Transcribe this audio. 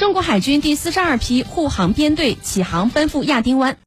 中国海军第四十二批护航编队启航奔赴亚丁湾。